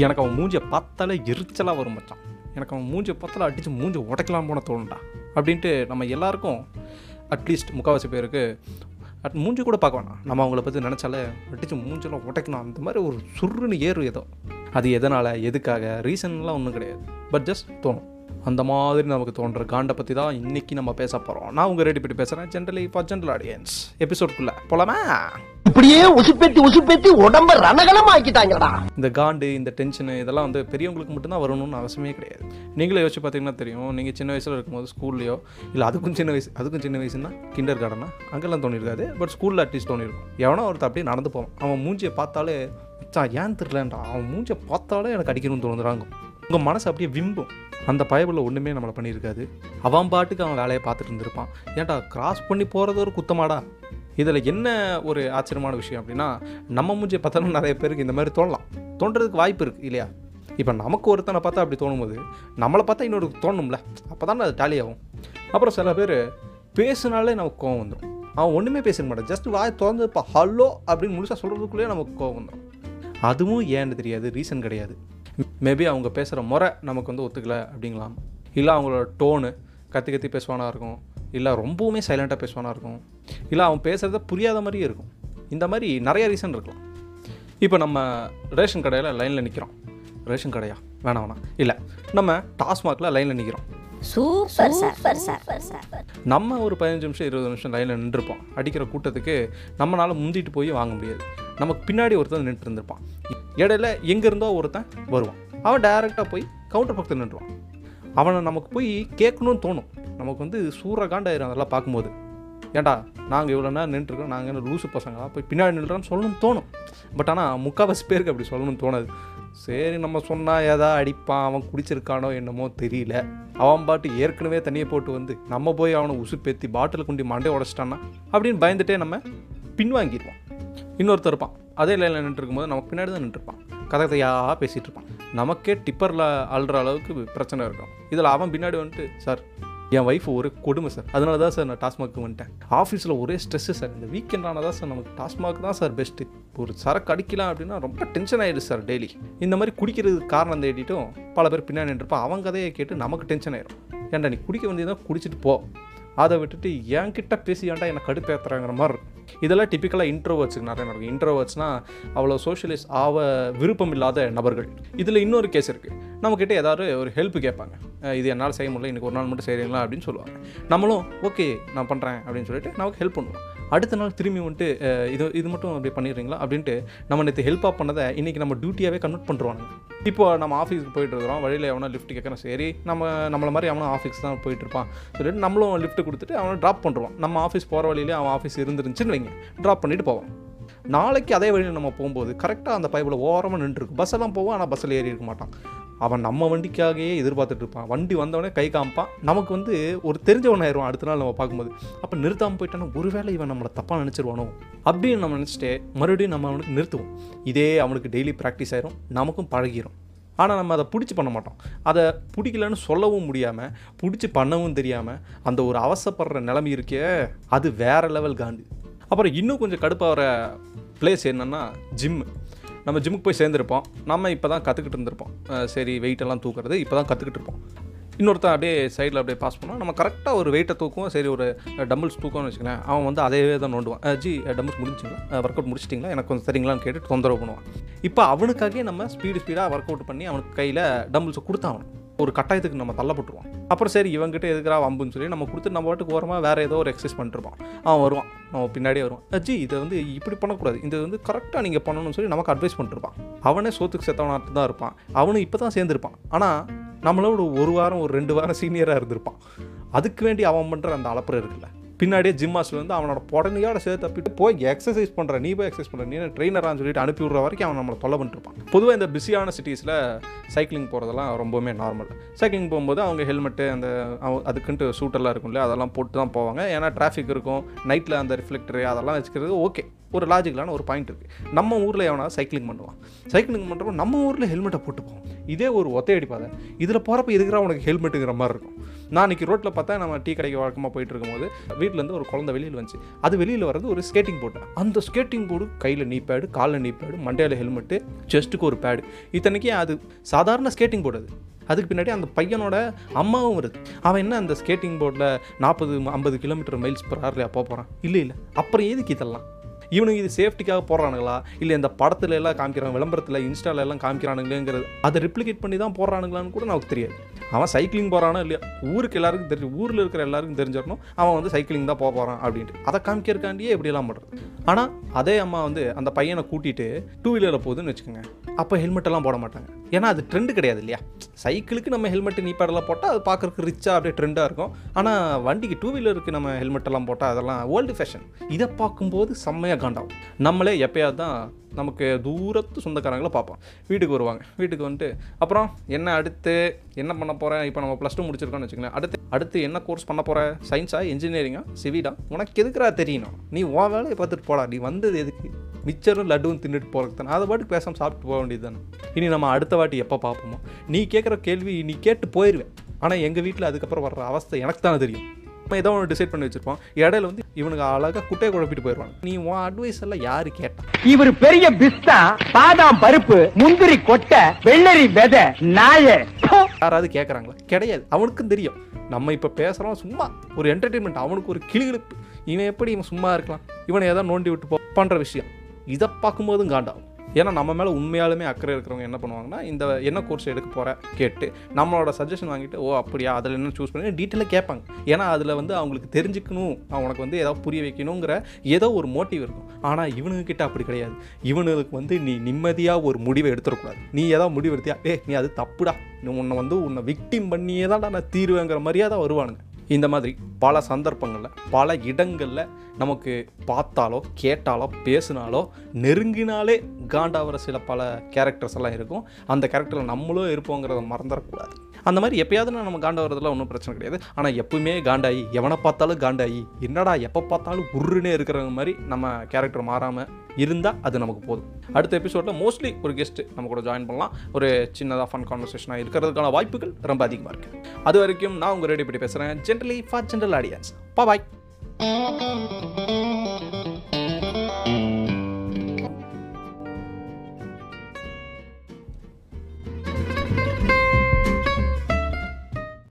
எனக்கு அவன் மூஞ்சியை பார்த்தாலே எரிச்சலாக வரும் மச்சான். எனக்கு அவன் மூஞ்சியை பார்த்தாலே அடித்து மூஞ்சி உடைக்கலாம் போன தோணுண்டா அப்படின்ட்டு நம்ம எல்லாருக்கும் அட்லீஸ்ட் முக்கால்வாசி பேருக்கு அட் மூஞ்சி கூட பார்க்க வேணாம். நம்ம அவங்கள பற்றி நினச்சாலே அடித்து மூஞ்செல்லாம் உடைக்கணும் அந்த மாதிரி ஒரு சுருன்னு ஏறு ஏதோ. அது எதனால் எதுக்காக? ரீசன்லாம் ஒன்றும் கிடையாது. பட் ஜஸ்ட் தோணும். அந்த மாதிரி நமக்கு தோன்ற காண்டை பற்றி தான் இன்றைக்கி நம்ம பேச போகிறோம் நான் உங்கள் ரெடி பண்ணி பேசுகிறேன் ஜென்ரலி ஃபார் ஜென்ரல் ஆடியன்ஸ் எபிசோட்குள்ளே போலாமா? இப்படியே உசுப்பேத்தி உசுப்பேத்தி உடம்ப ரணகலம் ஆக்கிட்டாங்கடா இந்த காண்டு இந்த டென்ஷனு இதெல்லாம் வந்து பெரியவங்களுக்கு மட்டும்தான் வரணும்னு அவசியமே கிடையாது. நீங்களே யோசிச்சு பார்த்தீங்கன்னா தெரியும் நீங்கள் சின்ன வயசில் இருக்கும்போது ஸ்கூல்லையோ இல்லை அதுக்கும் சின்ன வயசு அதுக்கும் சின்ன வயசுனா கிண்டர் கார்டனா அங்கெல்லாம் தோணிருக்காது பட் ஸ்கூலில் அட்லீஸ்ட் தோணிருக்கும். எவனோ ஒருத்தர் அப்படியே நடந்து போவான். அவன் மூஞ்சியை பார்த்தாலே மச்சான் ஏன் தெரிலன்றா அவன் மூஞ்சியை பார்த்தாலே எனக்கு அடிக்கணும்னு தோணுறாங்க உங்கள் மனசு அப்படியே விம்பும். அந்த பயபில் ஒன்றுமே நம்மளை பண்ணியிருக்காது. அவன் பாட்டுக்கு அவன் வேலையை பார்த்துட்டு இருந்திருப்பான். ஏன்டா கிராஸ் பண்ணி போகிறது ஒரு குத்தமாடா? இதில் என்ன ஒரு ஆச்சரியமான விஷயம் அப்படின்னா நம்ம மூஞ்சியை பார்த்தாலும் நிறைய பேருக்கு இந்த மாதிரி தோணலாம். தோன்றதுக்கு வாய்ப்பு இருக்குது இல்லையா? இப்போ நமக்கு ஒருத்தனை பார்த்தா அப்படி தோணும்போது நம்மளை பார்த்தா இன்னொரு தோணும்ல அப்போ தானே அது டாலி ஆகும். அப்புறம் சில பேர் பேசுனாலே நமக்கு கோவம் வந்துடும் அவன் ஒன்றுமே பேச மாட்டான். ஜஸ்ட் வாய் திறந்து இப்போ ஹலோ அப்படின்னு முழுசாக சொல்கிறதுக்குள்ளேயே நமக்கு கோவம் வந்துடும் அதுவும் ஏன்னு தெரியாது ரீசன் கிடையாது. மேபி அவங்க பேசுகிற முறை நமக்கு வந்து ஒத்துக்கலை அப்படிங்களாம். இல்லை அவங்களோட டோனு கத்தி கத்தி பேசுவானா இருக்கும். இல்லை ரொம்பவுமே சைலண்ட்டாக பேசுவானா இருக்கும். இல்லை அவன் பேசுகிறத புரியாத மாதிரியே இருக்கும். இந்த மாதிரி நிறைய ரீசன் இருக்கலாம். இப்போ நம்ம ரேஷன் கடையில் லைனில் நிற்கிறோம் ரேஷன் கடையா? வேணாம் வேணாம். இல்லை நம்ம டாஸ்மாகில் லைனில் நிற்கிறோம் சூப்பர் சார் சார் சார் நம்ம ஒரு பதினஞ்சு நிமிஷம் இருபது நிமிஷம் லைனில் நின்றுருப்போம் அடிக்கிற கூட்டத்துக்கு நம்மளால் முந்திட்டு போய் வாங்க முடியாது. நமக்கு பின்னாடி ஒருத்தன் நின்று இருந்திருப்பான். இடையில எங்கேருந்தோ ஒருத்தன் வருவான். அவன் டைரெக்டாக போய் கவுண்டர் பக்கத்தில் நின்றுவான். அவனை நமக்கு போய் கேட்கணும்னு தோணும். நமக்கு வந்து சூறகாண்டாயிரும் அதெல்லாம் பார்க்கும்போது. ஏன்டா நாங்கள் இவ்வளோ நேரம் நின்றுருக்கோம் நாங்கள் என்ன லூசு பசங்களா? போய் பின்னாடி நின்றுறோம்னு சொல்லணும்னு தோணும். பட் ஆனால் முக்கால்வாசி பேருக்கு அப்படி சொல்லணும்னு தோணாது. சரி நம்ம சொன்னால் ஏதா அடிப்பான் அவன் குடிச்சிருக்கானோ என்னமோ தெரியல. அவன் பாட்டு ஏற்கனவே தண்ணியை போட்டு வந்து நம்ம போய் அவனை உசுப்பேத்தி பாட்டில் குண்டி மண்டே உடச்சிட்டான்னா அப்படின்னு பயந்துட்டே நம்ம பின்வாங்கிடுவோம். இன்னொருத்தர் இருப்பான் அதே லைனில் நின்றுருக்கும் போது நமக்கு பின்னாடி தான் நின்றுருப்பான். கதை கதையாக பேசிகிட்டு இருப்பான். நமக்கே டிப்பரில் அழுற அளவுக்கு பிரச்சனை இருக்கும். இதில் அவன் பின்னாடி வந்துட்டு சார் என் ஒய்ஃப் ஒரு கொடுமை சார் அதனால தான் சார் நான் டாஸ்மாக் வந்துட்டேன். ஆஃபீஸில் ஒரே ஸ்ட்ரெஸ்ஸு சார் இந்த வீக்கெண்ட் ஆனால் தான் சார் நமக்கு டாஸ்மாக் தான் சார் பெஸ்ட்டு ஒரு சரக்கு அடிக்கலாம் அப்படின்னா ரொம்ப டென்ஷன் ஆகிடுது சார் டெய்லி இந்த மாதிரி குடிக்கிறதுக்கு காரணம் தேடிட்டும் பல பேர் பின்னாடி நின்றுப்பான் அவன் கதையை கேட்டு நமக்கு டென்ஷன் ஆயிடும் ஏன்டா நீ குடிக்க வேண்டியதான் குடிச்சிட்டு போ. அதை விட்டுட்டு என்கிட்ட பேசி ஏன்டா என்னை கடுப்பேற்றுறாங்கிற மாதிரி இருக்கும். இதெல்லாம் டிப்பிக்கலாக இன்ட்ரோவர்ட்ஸுக்கு நிறைய நடக்கும். இன்ட்ரோவர்ட்ஸ்னால் அவ்வளோ சோஷியலிஸ்ட் ஆக விருப்பம் இல்லாத நபர்கள். இதில் இன்னொரு கேஸ் இருக்குது நம்மக்கிட்ட ஏதாவது ஒரு ஹெல்ப் கேட்பாங்க. இது என்னால் செய்ய முடியல இன்றைக்கி ஒரு நாள் மட்டும் செய்கிறீங்களா அப்படின்னு சொல்லுவாங்க. நம்மளும் ஓகே நான் பண்ணுறேன் அப்படின்னு சொல்லிட்டு நமக்கு ஹெல்ப் பண்ணுவோம். அடுத்த நாள் திரும்பி வந்துட்டு இது இது மட்டும் அப்படி பண்ணிடுறீங்களா? அப்படின்ட்டு நம்ம நேற்று ஹெல்ப்பாக பண்ணதை இன்றைக்கி நம்ம டியூட்டியாகவே கன்வெர்ட் பண்ணுறாங்க இப்போ நம்ம ஆஃபீஸுக்கு போயிட்டு இருக்கிறோம். வழியில் எவனோ லிஃப்ட் கேட்குறோம் சரி நம்ம நம்மளை மாதிரி அவனும் ஆஃபீஸ் தான் போயிட்டு இருப்பான். சொல்லிட்டு நம்மளும் லிஃப்ட் கொடுத்துட்டு அவனை ட்ராப் பண்ணுறோம் நம்ம ஆஃபீஸ் போகிற வழியிலே அவன் ஆஃபீஸ் இருந்துருந்துச்சுன்னு வைங்க. ட்ராப் பண்ணிட்டு போவான் நாளைக்கு அதே வழியில் நம்ம போகும்போது கரெக்டாக அந்த பைப்பில் ஓரமாக நின்றுருக்கு பஸ்ஸெல்லாம் போவோம் ஆனால் பஸ்ஸில் ஏறி இருக்க மாட்டான். அவன் நம்ம வண்டிக்காகவே எதிர்பார்த்துட்டு இருப்பான். வண்டி வந்தவொடனே கை காமிப்பான். நமக்கு வந்து ஒரு தெரிஞ்சவன் ஆயிடுவான் அடுத்த நாள் நம்ம பார்க்கும்போது. அப்போ நிறுத்தாமல் போயிட்டானா ஒருவேளை இவன் நம்மளை தப்பாக நினச்சிருவானோ? அப்படின்னு நம்ம நினச்சிட்டு மறுபடியும் நம்ம அவனுக்கு நிறுத்துவோம். இதே அவனுக்கு டெய்லி ப்ராக்டிஸ் ஆயிரும். நமக்கும் பழகிரும். ஆனால் நம்ம அதை பிடிச்சி பண்ண மாட்டோம். அதை பிடிக்கலன்னு சொல்லவும் முடியாமல் பிடிச்சி பண்ணவும் தெரியாமல் அந்த ஒரு அவசப்படுற நிலைமை இருக்கே அது வேற லெவல் காண்டு. அப்புறம் இன்னும் கொஞ்சம் கடுப்பாகிற பிளேஸ் என்னென்னா ஜிம்மு நம்ம ஜிம்முக்கு போய் சேர்ந்துருப்போம். நம்ம இப்போ தான் கற்றுக்கிட்டு இருந்திருப்போம் சரி வெயிட்டெல்லாம் தூக்குறது இப்போ தான் கற்றுக்கிட்டு இருப்போம். இன்னொருத்தன் அப்படியே சைடில் அப்படியே பாஸ் பண்ணால் நம்ம கரெக்டாக ஒரு வெயிட்டை தூக்குவோம். சரி ஒரு டம்பிள்ஸ் தூக்கம்னு வச்சுக்கலாம் அவன் வந்து அதே தான் நோண்டுவான். ஜி டம்பிள்ஸ் முடிச்சிங்களா ஒர்க் அவுட் முடிச்சிட்டிங்களா? எனக்கு கொஞ்சம் சரிங்களான்னு கேட்டு தொந்தரவு பண்ணுவான். இப்போ அவனுக்காகவே நம்ம ஸ்பீடு ஸ்பீடாக ஒர்க் அவுட் பண்ணி அவனுக்கு கையில் டம்பிள்ஸை கொடுத்தான் ஒரு கட்டாயத்துக்கு நம்ம தள்ளப்பட்டுருவான். அப்புறம் சரி இவங்ககிட்ட எதுக்குறா வம்புன்னு சொல்லி நம்ம கொடுத்து நம்ம பாட்டுக்கு ஓரமாக வேறு ஏதோ ஒரு எக்ஸசைஸ் பண்ணிருப்போம் அவன் வருவான். நம்ம பின்னாடியே வருவான். அஜி இதை வந்து இப்படி பண்ணக்கூடாது. இது வந்து கரெக்டாக நீங்கள் பண்ணணும்னு சொல்லி நமக்கு அட்வைஸ் பண்ணிருப்பான் அவனே சோத்துக்கு செத்தவனாட்டு தான் இருப்பான். அவனும் இப்போ தான் சேர்ந்துருப்பான். ஆனால் நம்மளோட ஒரு வாரம் ஒரு ரெண்டு வாரம் சீனியராக இருந்திருப்பான். அதுக்கு வேண்டி அவன் பண்ணுற அந்த அளப்புற இருக்குல்ல. பின்னாடியே ஜிம் மாஸ்டர் வந்து அவனோட புடனையோட சேர்த்து தப்பிட்டு போய் எக்ஸசைஸ் பண்ணுற நீ போய் எக்ஸசைஸ் பண்ணுற நீ ட்ரெயினரான்னு சொல்லிட்டு அனுப்பி விடுற வரைக்கும் அவன் நம்மளை தொல்லை பண்ணிருப்பான் பொதுவாக இந்த பிஸியான சிட்டிஸில் சைக்கிளிங் போகிறதெல்லாம் ரொம்பவுமே நார்மல் சைக்கிளிங் போகும்போது அவங்க ஹெல்மெட்டு அந்த அதுக்குன்ட்டு சூட்டெல்லாம் இருக்கும் இல்லையா அதெல்லாம் போட்டு தான் போவாங்க. ஏன்னா டிராஃபிக் இருக்கும் நைட்டில் அந்த ரிஃப்ளெக்டரு அதெல்லாம் வச்சுக்கிறது ஓகே ஒரு லாஜிக்கலான ஒரு பாயிண்ட் இருக்குது நம்ம ஊரில் எவனா சைக்கிளிங் பண்ணுவான்? சைக்கிளிங் பண்ணுறப்போ நம்ம ஊரில் ஹெல்மெட்டை போட்டுப்போம். இதே ஒரு ஒத்தையடி பாதை இதில் போகிறப்ப இருக்கிற உனக்கு ஹெல்மெட்டுங்கிற மாதிரி இருக்கும். நான் அன்றைக்கி ரோட்டில் பார்த்தா நம்ம டீ கடைக்கு வழக்கமாக போயிட்டு இருக்கும்போது வீட்டிலேருந்து ஒரு குழந்தை வெளியில் வந்துச்சு. அது வெளியில் வர்றது ஒரு ஸ்கேட்டிங் போர்டு அந்த ஸ்கேட்டிங் போர்டு கையில் நீ பேடு காலில் நீ பேடு மண்டையில் ஹெல்மெட்டு செஸ்ட்டுக்கு ஒரு பேடு இத்தனைக்கு அது சாதாரண ஸ்கேட்டிங் போர்டு அது. அதுக்கு பின்னாடி அந்த பையனோட அம்மாவும் வருது. அவன் என்ன அந்த ஸ்கேட்டிங் போர்டில் நாற்பது ஐம்பது கிலோமீட்டர் மைல்ஸ் பர் ஹவர்லையா போக போகிறான் இல்லை இல்லை. அப்புறம் எதுக்கு இதெல்லாம்? இவனுங்க இது சேஃப்டிக்காக போடுறானுங்களா? இல்லை இந்த படத்துல எல்லாம் காமிக்கிறாங்க விளம்பரத்தில் இன்ஸ்டால எல்லாம் காமிக்கிறானுங்களேங்கிறது அதை ரிப்ளிகேட் பண்ணி தான் போடுறானுங்களான்னு கூட நமக்கு தெரியாது. அவன் சைக்கிளிங் போகிறானோ இல்லையா ஊருக்கு எல்லாருக்கும் தெரிஞ்சு ஊரில் இருக்கிற எல்லாருக்கும் தெரிஞ்சிடணும் அவன் வந்து சைக்கிளிங் தான் போக போகிறான் அப்படின்ட்டு. அதை காமிக்கிறக்காண்டியே இப்படிலாம் பண்ணுறது ஆனால் அதே அம்மா வந்து அந்த பையனை கூட்டிகிட்டு டூ வீலரில் போகுதுன்னு வச்சுக்கோங்க. அப்போ ஹெல்மெட்டெல்லாம் போட மாட்டாங்க. ஏன்னா அது ட்ரெண்டு கிடையாது இல்லையா? சைக்கிளுக்கு நம்ம ஹெல்மெட் நீ பேடெல்லாம் போட்டால் அது பார்க்கறதுக்கு ரிச்சாக அப்படியே ட்ரெண்டாக இருக்கும். ஆனால் வண்டிக்கு டூ வீலருக்கு நம்ம ஹெல்மெட்டெல்லாம் போட்டால் அதெல்லாம் ஓல்டு ஃபேஷன் இதை பார்க்கும்போது செம்மையாக காண்டாகும். நம்மளே எப்பயாவது தான் நமக்கு தூரத்து சொந்தக்காரங்களை பார்ப்போம். வீட்டுக்கு வருவாங்க. வீட்டுக்கு வந்துட்டு அப்புறம் என்ன அடுத்து? என்ன பண்ண போகிறேன் இப்போ நம்ம ப்ளஸ் டூ முடிச்சிருக்கோம்னு வச்சுக்கோங்களேன். அடுத்து அடுத்து என்ன கோர்ஸ் பண்ண போகிற சயின்ஸா இன்ஜினியரிங்கா சிவிடா உனக்கு எதுக்குறா தெரியணும்? நீ ஓ வேலையை பார்த்துட்டு போடா. நீ வந்தது எதுக்கு? மிச்சரும் லட்டுவும் தின்னுட்டு போகிறதுக்கு தானே. அதை பாட்டுக்கு பேசாமல் சாப்பிட்டு போக வேண்டியது தானே இனி நம்ம அடுத்த வாட்டி எப்போ பார்ப்போமோ? நீ கேட்குற கேள்வி நீ கேட்டு போயிடுவேன் ஆனால் எங்கள் வீட்டில் அதுக்கப்புறம் வர்ற அவஸ்தை எனக்கு தானே தெரியும். நம்ம ஏதோ ஒன்று டிசைட் பண்ணி வச்சிருப்போம். இடையில வந்து இவனுக்கு அழகாக குட்டையை குழப்பிட்டு போயிடுவாங்க நீ உன் அட்வைஸ் எல்லாம் யாரு கேட்டா? இவர் பெரிய பிஸ்தா பாதாம் பருப்பு முந்திரி கொட்டை வெள்ளரி விதை நாய. யாராவது கேட்குறாங்களா கிடையாது. அவனுக்கும் தெரியும். நம்ம இப்போ பேசுகிறோம் சும்மா ஒரு என்டர்டெயின்மெண்ட் அவனுக்கு ஒரு கிளிகிழிப்பு. இவன் எப்படி இவன் சும்மா இருக்கலாம்? இவனை ஏதாவது நோண்டி விட்டு போ பண்ணுற விஷயம். இதை பார்க்கும்போதும் காண்டாகும். ஏன்னா நம்ம மேலே உண்மையாலுமே அக்கறை இருக்கிறவங்க என்ன பண்ணுவாங்கன்னா இந்த என்ன கோர்ஸ் எடுக்க போகிற கேட்டு நம்மளோட சஜஷன் வாங்கிட்டு ஓ அப்படியா? அதில் என்ன சூஸ் பண்ணி? டீட்டெயிலாக கேட்பாங்க. ஏன்னா அதில் வந்து அவங்களுக்கு தெரிஞ்சுக்கணும் அவனுக்கு வந்து ஏதாவது புரிய வைக்கணுங்கிற ஏதோ ஒரு மோட்டிவ் இருக்கும். ஆனால் இவனுக்கிட்ட அப்படி கிடையாது. இவனுக்கு வந்து நீ நிம்மதியாக ஒரு முடிவை எடுத்துடக்கூடாது. நீ ஏதாவது முடிவு எடுத்தியா? ஏ நீ அது தப்புடா. நீ உன்னை வந்து உன்னை விக்டிம் பண்ணியே தான் நான் தீருவேங்கிற மாதிரியே தான் வருவானுங்க. இந்த மாதிரி பல சந்தர்ப்பங்களில் பல இடங்களில் நமக்கு பார்த்தாலோ கேட்டாலோ பேசினாலோ நெருங்கினாலே காண்டாகிற சில பல கேரக்டர்ஸ் எல்லாம் இருக்கும். அந்த கேரக்டரில் நம்மளும் இருப்போங்கிறத மறந்துடக்கூடாது அந்த மாதிரி எப்பயாவது நம்ம காண்டாகிறதுல ஒன்றும் பிரச்சனை கிடையாது. ஆனால் எப்பவுமே காண்டாயி எவனை பார்த்தாலும் காண்டாயி என்னடா எப்போ பார்த்தாலும் உருன்னே இருக்கிறவங்க மாதிரி நம்ம கேரக்டர் மாறாமல் இருந்தால் அது நமக்கு போதும். அடுத்த எபிசோடில் மோஸ்ட்லி ஒரு கெஸ்ட்டு நம்ம கூட ஜாயின் பண்ணலாம். ஒரு சின்னதாக ஃபன் கான்வர்சேஷனாக இருக்கிறதுக்கான வாய்ப்புகள் ரொம்ப அதிகமாக இருக்குது அது வரைக்கும் நான் உங்கள் ரெடி பண்ணி பேசுகிறேன் generally for general audience bye